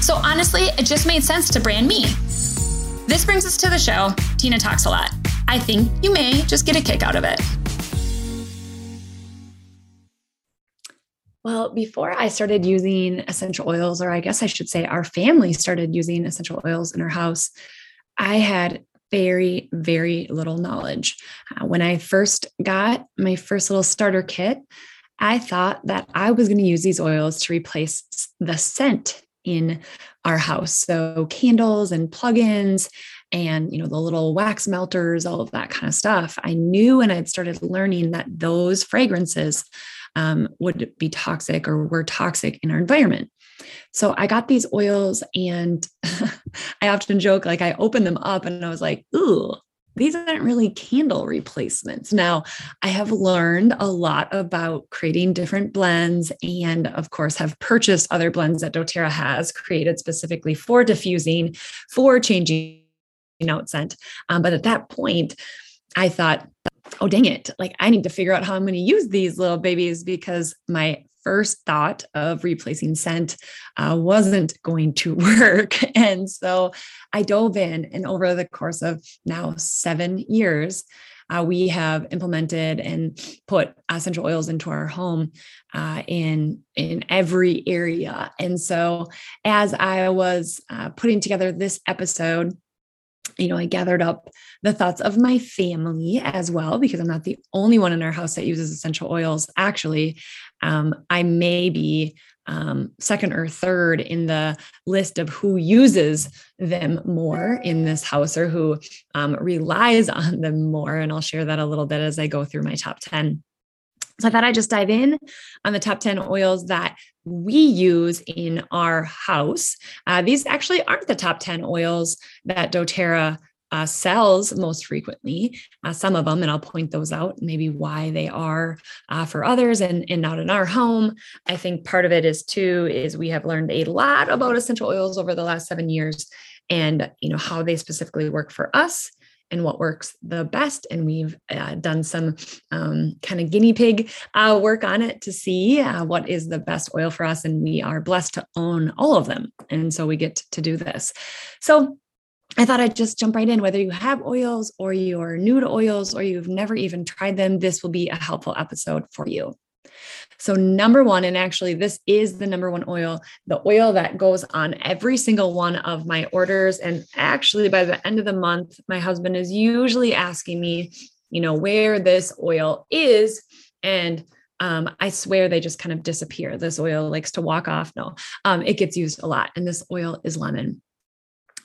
So honestly, it just made sense to brand me. This brings us to the show. Tena talks a lot. I think you may just get a kick out of it. Well, before I started using essential oils, or I guess I should say our family started using essential oils in our house, I had very, very little knowledge. Uh, when I first got my first little starter kit, I thought that I was going to use these oils to replace the scent in our house. So candles and plugins and you know the little wax melters all of that kind of stuff i knew and i'd started learning that those fragrances um, would be toxic or were toxic in our environment so I got these oils and I often joke like I opened them up and I was like, ooh, these aren't really candle replacements. Now, I have learned a lot about creating different blends and, of course, have purchased other blends that doTERRA has created specifically for diffusing, for changing out scent. Um, but at that point, I thought, oh, dang it. Like, I need to figure out how I'm going to use these little babies because my first thought of replacing scent uh, wasn't going to work. And so I dove in, and over the course of now seven years, uh, we have implemented and put essential oils into our home uh, in in every area. And so, as I was uh, putting together this episode, you know, I gathered up the thoughts of my family as well, because I'm not the only one in our house that uses essential oils. Actually, um, I may be um, second or third in the list of who uses them more in this house or who um, relies on them more. And I'll share that a little bit as I go through my top 10. So I thought I'd just dive in on the top 10 oils that we use in our house. Uh, these actually aren't the top 10 oils that doTERRA uh, sells most frequently. Uh, some of them, and I'll point those out, maybe why they are uh, for others and, and not in our home. I think part of it is too is we have learned a lot about essential oils over the last seven years, and you know how they specifically work for us and what works the best. And we've uh, done some um, kind of guinea pig uh, work on it to see uh, what is the best oil for us. And we are blessed to own all of them. And so we get to do this. So I thought I'd just jump right in. Whether you have oils or you're new to oils or you've never even tried them, this will be a helpful episode for you. So, number one, and actually, this is the number one oil, the oil that goes on every single one of my orders. And actually, by the end of the month, my husband is usually asking me, you know, where this oil is. And um, I swear they just kind of disappear. This oil likes to walk off. No, um, it gets used a lot. And this oil is lemon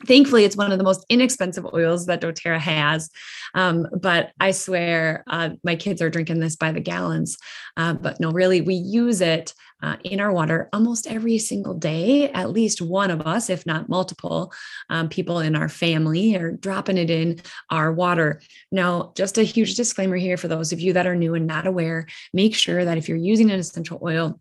thankfully it's one of the most inexpensive oils that doterra has um, but i swear uh, my kids are drinking this by the gallons uh, but no really we use it uh, in our water almost every single day at least one of us if not multiple um, people in our family are dropping it in our water. Now just a huge disclaimer here for those of you that are new and not aware make sure that if you're using an essential oil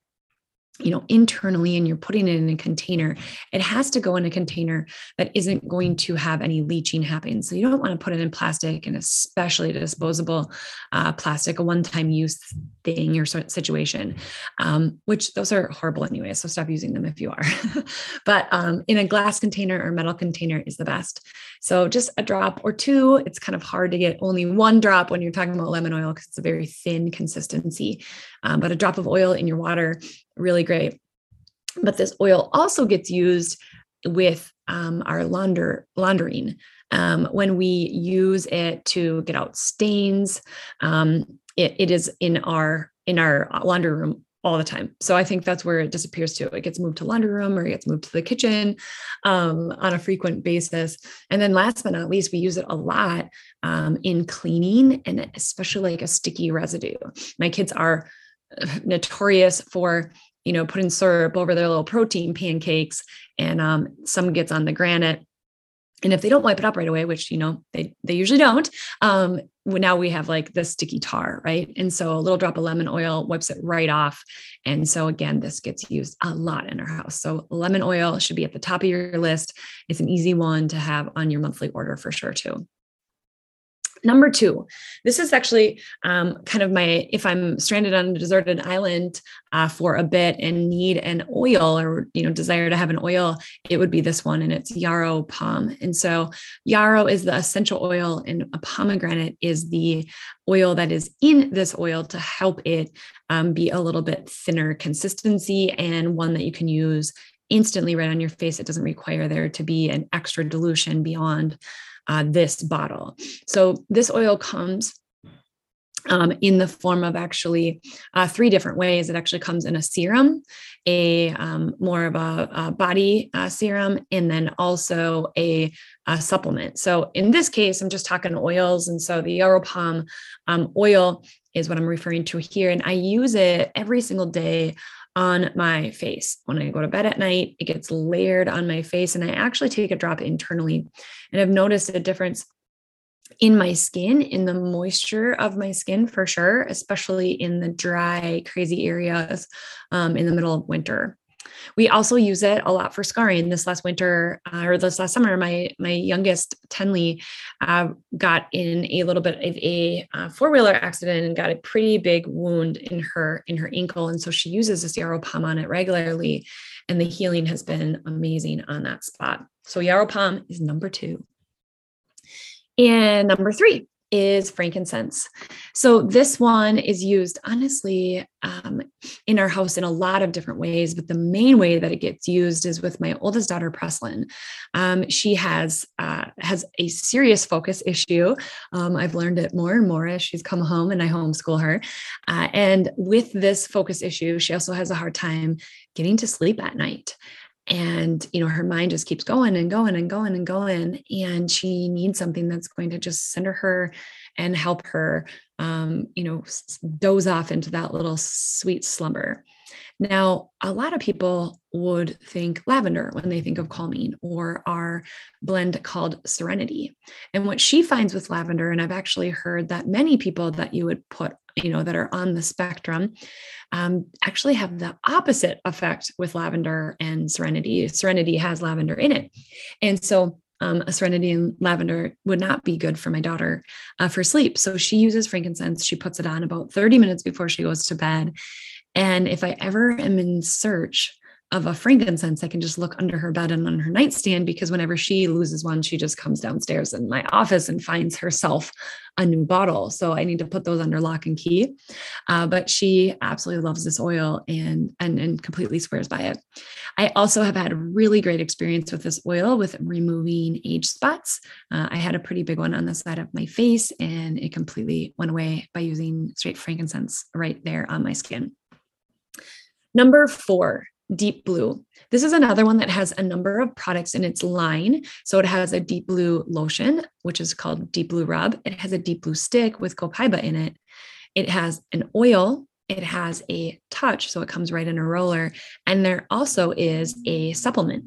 you know internally and you're putting it in a container it has to go in a container that isn't going to have any leaching happening. So you don't want to put it in plastic and especially disposable uh, plastic a one-time use thing or situation um, which those are horrible anyway so stop using them if you are. But um, in a glass container or metal container is the best so just a drop or two it's kind of hard to get only one drop when you're talking about lemon oil because it's a very thin consistency um, but a drop of oil in your water really great. But this oil also gets used with um, our launder laundering. Um, when we use it to get out stains, um, it, it is in our in our laundry room all the time. So I think that's where it disappears to. It gets moved to laundry room or it gets moved to the kitchen um, on a frequent basis. And then last but not least, we use it a lot um, in cleaning and especially like a sticky residue. My kids are notorious for you know putting syrup over their little protein pancakes and um, some gets on the granite and if they don't wipe it up right away which you know they they usually don't um now we have like the sticky tar right? And so a little drop of lemon oil wipes it right off. And so again this gets used a lot in our house. So lemon oil should be at the top of your list. It's an easy one to have on your monthly order for sure too Number two, this is actually um, kind of my if I'm stranded on a deserted island uh, for a bit and need an oil or you know desire to have an oil, it would be this one, and it's yarrow pom. And so yarrow is the essential oil, and a pomegranate is the oil that is in this oil to help it um, be a little bit thinner consistency and one that you can use instantly right on your face. It doesn't require there to be an extra dilution beyond uh, this bottle. So this oil comes um, in the form of actually uh, three different ways. It actually comes in a serum, a um, more of a, a body uh, serum, and then also a, a, supplement. So in this case, I'm just talking oils, and so the Yarrow Pom um, oil is what I'm referring to here, and I use it every single day on my face. When I go to bed at night, it gets layered on my face, and I actually take a drop internally. And I've noticed a difference in my skin, in the moisture of my skin for sure, especially in the dry, crazy areas um, in the middle of winter. We also use it a lot for scarring. This last winter uh, or this last summer, my my youngest Tenley uh, got in a little bit of a uh, four wheeler accident and got a pretty big wound in her in her ankle, and so she uses this yarrow pom on it regularly, and the healing has been amazing on that spot. So yarrow pom is number two. And number three, is frankincense. So this one is used honestly um, in our house in a lot of different ways, but the main way that it gets used is with my oldest daughter, Preslin. Um, she has uh, has a serious focus issue. Um, I've learned it more and more as she's come home, and I homeschool her. Uh, and with this focus issue, she also has a hard time getting to sleep at night and you know her mind just keeps going and going and going and going and she needs something that's going to just center her and help her um, you know doze off into that little sweet slumber. Now a lot of people would think lavender when they think of calming or our blend called serenity. And what she finds with lavender and i've actually heard that many people that you would put you know that are on the spectrum um, actually have the opposite effect with lavender and serenity. Serenity has lavender in it. And so um, a serenity and lavender would not be good for my daughter uh, for sleep. So she uses frankincense. She puts it on about 30 minutes before she goes to bed. And if i ever am in search of a frankincense, I can just look under her bed and on her nightstand because whenever she loses one, she just comes downstairs in my office and finds herself a new bottle. So I need to put those under lock and key. Uh, but she absolutely loves this oil and, and and completely swears by it. I also have had really great experience with this oil with removing age spots. Uh, I had a pretty big one on the side of my face, and it completely went away by using straight frankincense right there on my skin. Number four, Deep Blue. This is another one that has a number of products in its line. So it has a deep blue lotion, which is called Deep Blue Rub. It has a deep blue stick with copaiba in it. It has an oil. It has a touch, so it comes right in a roller. And there also is a supplement.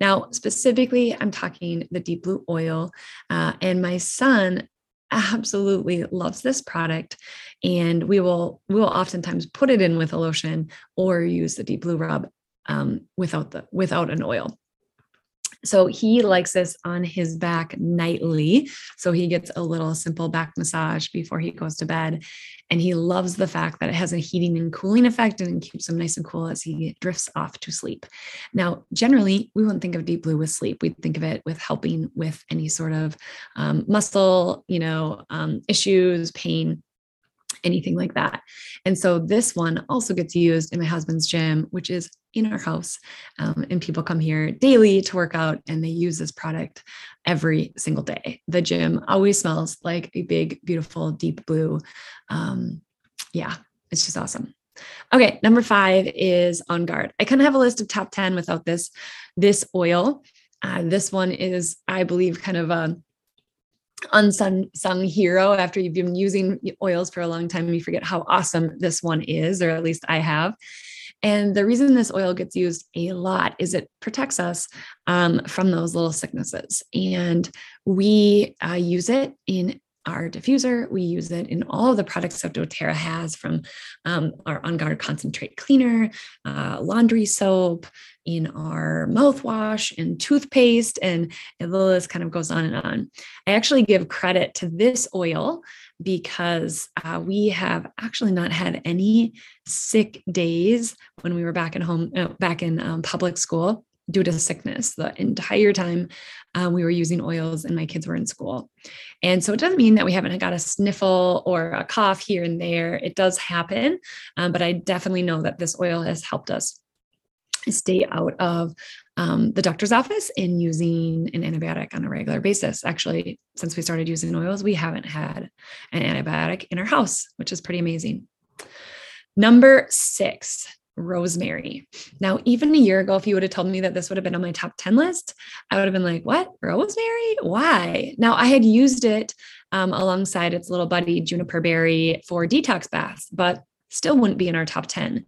Now, specifically, I'm talking the deep blue oil. Uh, and my son absolutely loves this product and we will we will oftentimes put it in with a lotion or use the deep blue rub um, without the without an oil so he likes this on his back nightly. So he gets a little simple back massage before he goes to bed. And he loves the fact that it has a heating and cooling effect and keeps him nice and cool as he drifts off to sleep. Now, generally, we wouldn't think of deep blue with sleep. We'd think of it with helping with any sort of um, muscle, you know, um, issues, pain, anything like that. And so this one also gets used in my husband's gym, which is in our house. Um, and people come here daily to work out and they use this product every single day. The gym always smells like a big, beautiful, deep blue. Um, yeah, it's just awesome. Okay, number five is on guard. I kind of have a list of top 10 without this, this oil. Uh, this one is, I believe, kind of a unsung sung hero after you've been using oils for a long time you forget how awesome this one is or at least i have and the reason this oil gets used a lot is it protects us um, from those little sicknesses and we uh, use it in our diffuser. We use it in all of the products that doTERRA has from um, our On Guard concentrate cleaner, uh, laundry soap, in our mouthwash and toothpaste, and the list kind of goes on and on. I actually give credit to this oil because uh, we have actually not had any sick days when we were back in home, uh, back in um, public school due to sickness the entire time um, we were using oils and my kids were in school. And so it doesn't mean that we haven't got a sniffle or a cough here and there. It does happen. Um, but I definitely know that this oil has helped us stay out of um, the doctor's office and using an antibiotic on a regular basis. Actually, since we started using oils, we haven't had an antibiotic in our house, which is pretty amazing. Number six, rosemary. Now, even a year ago, if you would have told me that this would have been on my top 10 list, I would have been like, what? Rosemary? Why? Now, I had used it um, alongside its little buddy, juniper berry, for detox baths, but still wouldn't be in our top 10.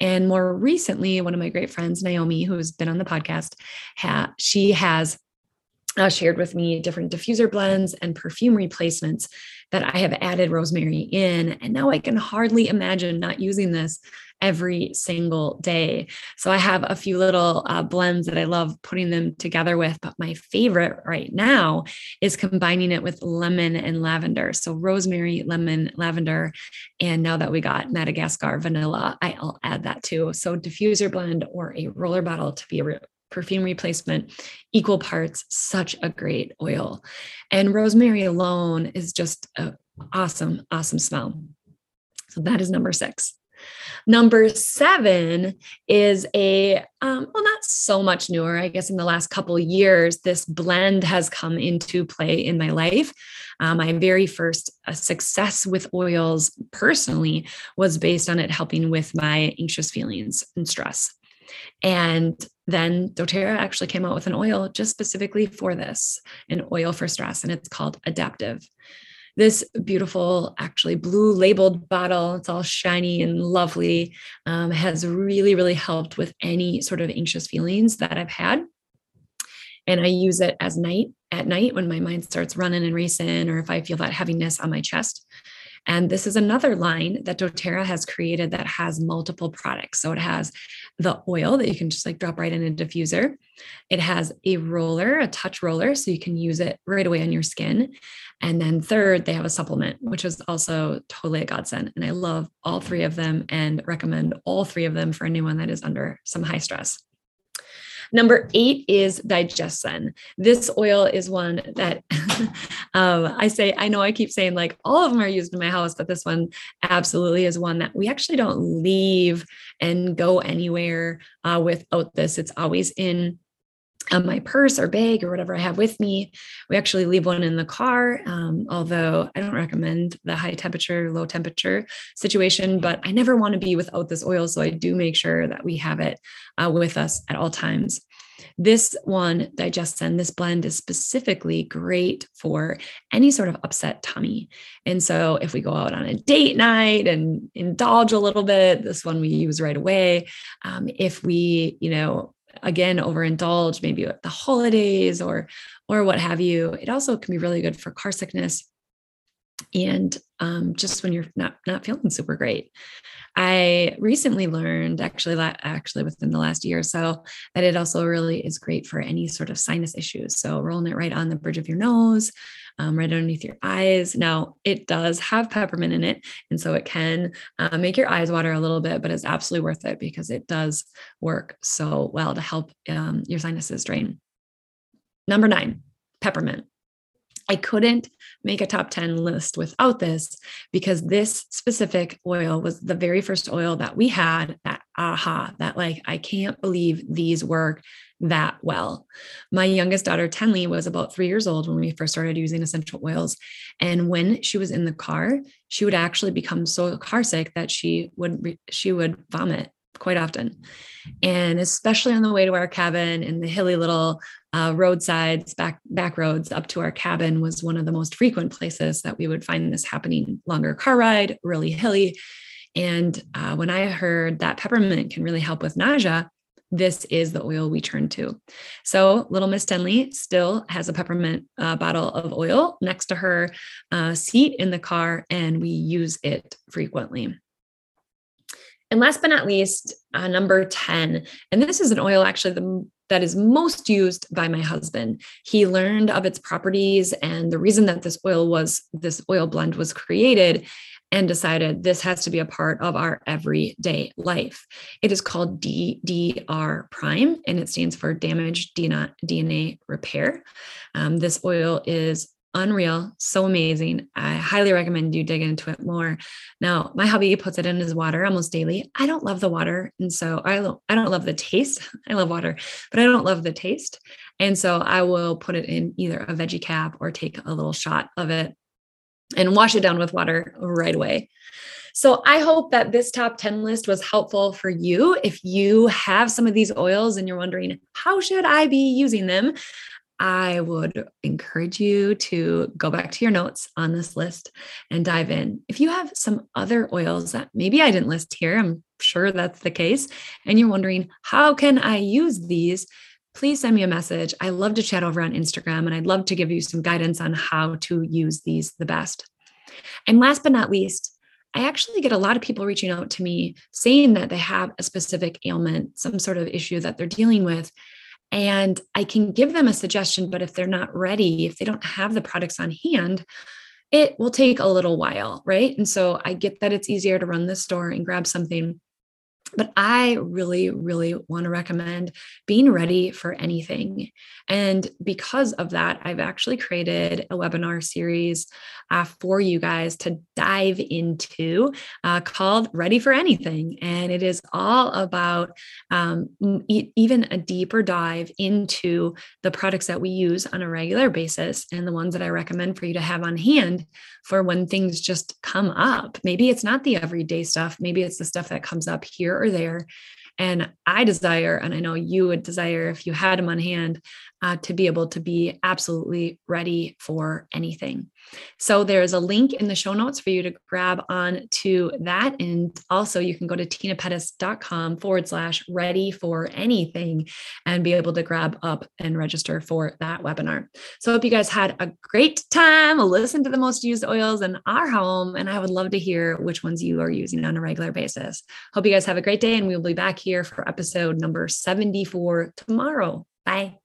And more recently, one of my great friends, Naomi, who's been on the podcast, ha- she has uh, shared with me different diffuser blends and perfume replacements that I have added rosemary in. And now I can hardly imagine not using this every single day. So I have a few little uh, blends that I love putting them together with, but my favorite right now is combining it with lemon and lavender. So rosemary, lemon, lavender. And now that we got Madagascar vanilla, I'll add that too. So diffuser blend or a roller bottle to be a perfume replacement, equal parts, such a great oil. And rosemary alone is just an awesome, awesome smell. So that is number six. Number seven is a, um, well, not so much newer. I guess in the last couple years, this blend has come into play in my life. Um, my very first uh, success with oils personally was based on it helping with my anxious feelings and stress. And then doTERRA actually came out with an oil just specifically for this, an oil for stress, and it's called Adaptiv this beautiful, actually blue labeled bottle. It's all shiny and lovely. Um, has really, really helped with any sort of anxious feelings that I've had. And I use it as night at night when my mind starts running and racing, or if I feel that heaviness on my chest. And this is another line that doTERRA has created that has multiple products. So it has the oil that you can just like drop right in a diffuser. It has a roller, a touch roller, so you can use it right away on your skin. And then third, they have a supplement, which is also totally a godsend. And I love all three of them and recommend all three of them for anyone that is under some high stress. Number eight is DigestZen. This oil is one that um, I say, I know I keep saying like all of them are used in my house, but this one absolutely is one that we actually don't leave and go anywhere uh, without this. It's always in um, my purse or bag or whatever I have with me. We actually leave one in the car, um, although I don't recommend the high temperature, low temperature situation, but I never want to be without this oil. So I do make sure that we have it uh, with us at all times. This one, DigestZen, this blend is specifically great for any sort of upset tummy. And so if we go out on a date night and indulge a little bit, this one we use right away. Um, if we, you know, again overindulge maybe at the holidays or or what have you. It also can be really good for car sickness and um, just when you're not not feeling super great i recently learned actually actually within the last year or so that it also really is great for any sort of sinus issues so rolling it right on the bridge of your nose um, right underneath your eyes. Now, it does have peppermint in it. And so it can uh, make your eyes water a little bit, but it's absolutely worth it because it does work so well to help um, your sinuses drain. Number nine, peppermint. I couldn't make a top 10 list without this because this specific oil was the very first oil that we had that aha, that like, I can't believe these work that well. My youngest daughter, Tenley, was about three years old when we first started using essential oils. And when she was in the car, she would actually become so car sick that she would she would vomit quite often. And especially on the way to our cabin in the hilly little uh, roadsides, back back roads up to our cabin was one of the most frequent places that we would find this happening. Longer car ride, really hilly. And uh, when I heard that peppermint can really help with nausea, this is the oil we turn to. So, little Miss Tenley still has a peppermint uh, bottle of oil next to her uh, seat in the car, and we use it frequently. And last but not least, uh, number 10, and this is an oil actually the, that is most used by my husband. He learned of its properties and the reason that this oil was, this oil blend was created and decided this has to be a part of our everyday life. It is called DDR Prime and it stands for Damaged DNA Repair. Um, this oil is unreal, so amazing. I highly recommend you dig into it more. Now, my hubby puts it in his water almost daily. I don't love the water, and so I I don't love the taste. I love water, but I don't love the taste. And so I will put it in either a veggie cap or take a little shot of it and wash it down with water right away. So I hope that this top 10 list was helpful for you. If you have some of these oils and you're wondering, how should I be using them? I would encourage you to go back to your notes on this list and dive in. If you have some other oils that maybe I didn't list here, I'm sure that's the case, and you're wondering, how can I use these? please send me a message. I love to chat over on Instagram and I'd love to give you some guidance on how to use these the best. And last but not least, I actually get a lot of people reaching out to me saying that they have a specific ailment, some sort of issue that they're dealing with. And I can give them a suggestion, but if they're not ready, if they don't have the products on hand, it will take a little while, right? And so I get that it's easier to run the store and grab something but I really, really want to recommend being ready for anything. And because of that, I've actually created a webinar series uh, for you guys to dive into uh, called Ready for Anything. And it is all about um, e- even a deeper dive into the products that we use on a regular basis and the ones that I recommend for you to have on hand for when things just come up. Maybe it's not the everyday stuff, maybe it's the stuff that comes up here or there. And I desire, and I know you would desire if you had them on hand, uh, to be able to be absolutely ready for anything. So there's a link in the show notes for you to grab on to that. And also you can go to tenapettis.com forward slash ready for anything and be able to grab up and register for that webinar. So I hope you guys had a great time. Listen to the most used oils in our home. And I would love to hear which ones you are using on a regular basis. Hope you guys have a great day and we'll be back here for episode number 74 tomorrow. Bye.